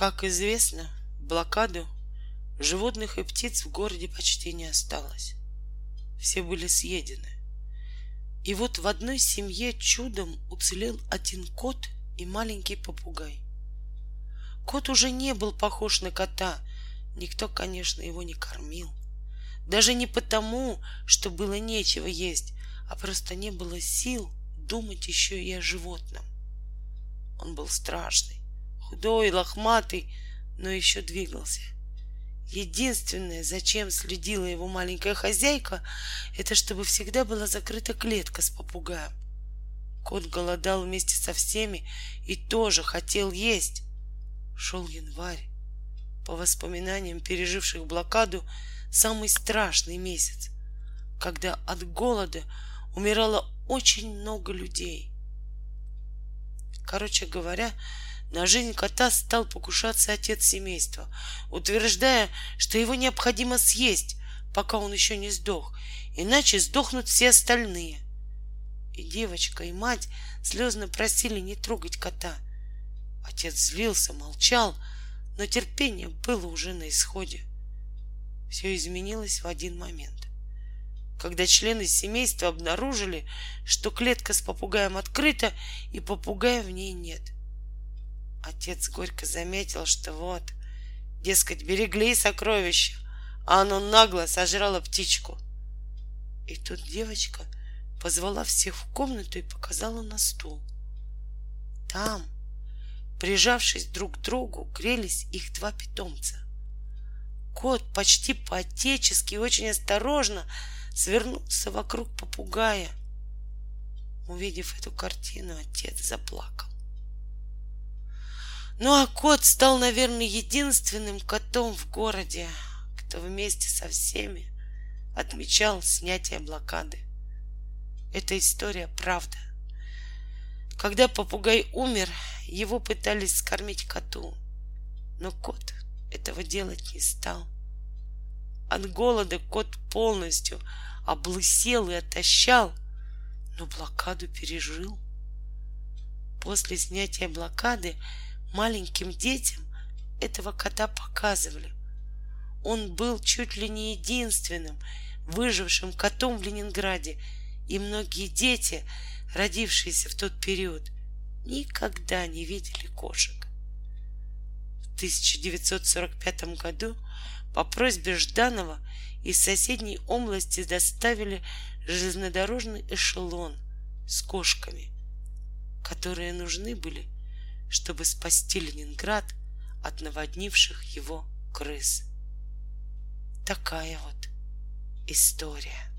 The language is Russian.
Как известно, блокаду животных и птиц в городе почти не осталось. Все были съедены. И вот в одной семье чудом уцелел один кот и маленький попугай. Кот уже не был похож на кота. Никто, конечно, его не кормил. Даже не потому, что было нечего есть, а просто не было сил думать еще и о животном. Он был страшный, худой, лохматый, но еще двигался. Единственное, зачем следила его маленькая хозяйка, это чтобы всегда была закрыта клетка с попугаем. Кот голодал вместе со всеми и тоже хотел есть. Шел январь. По воспоминаниям переживших блокаду, самый страшный месяц, когда от голода умирало очень много людей. Короче говоря, на жизнь кота стал покушаться отец семейства, утверждая, что его необходимо съесть, пока он еще не сдох, иначе сдохнут все остальные. И девочка, и мать слезно просили не трогать кота. Отец злился, молчал, но терпение было уже на исходе. Все изменилось в один момент когда члены семейства обнаружили, что клетка с попугаем открыта и попугая в ней нет. Отец горько заметил, что вот, дескать, берегли сокровища, а оно нагло сожрало птичку. И тут девочка позвала всех в комнату и показала на стул. Там, прижавшись друг к другу, грелись их два питомца. Кот почти по-отечески и очень осторожно свернулся вокруг попугая. Увидев эту картину, отец заплакал. Ну а кот стал, наверное, единственным котом в городе, кто вместе со всеми отмечал снятие блокады. Эта история правда. Когда попугай умер, его пытались скормить коту, но кот этого делать не стал. От голода кот полностью облысел и отощал, но блокаду пережил. После снятия блокады маленьким детям этого кота показывали. Он был чуть ли не единственным выжившим котом в Ленинграде, и многие дети, родившиеся в тот период, никогда не видели кошек. В 1945 году по просьбе Жданова из соседней области доставили железнодорожный эшелон с кошками, которые нужны были, чтобы спасти Ленинград от наводнивших его крыс. Такая вот история.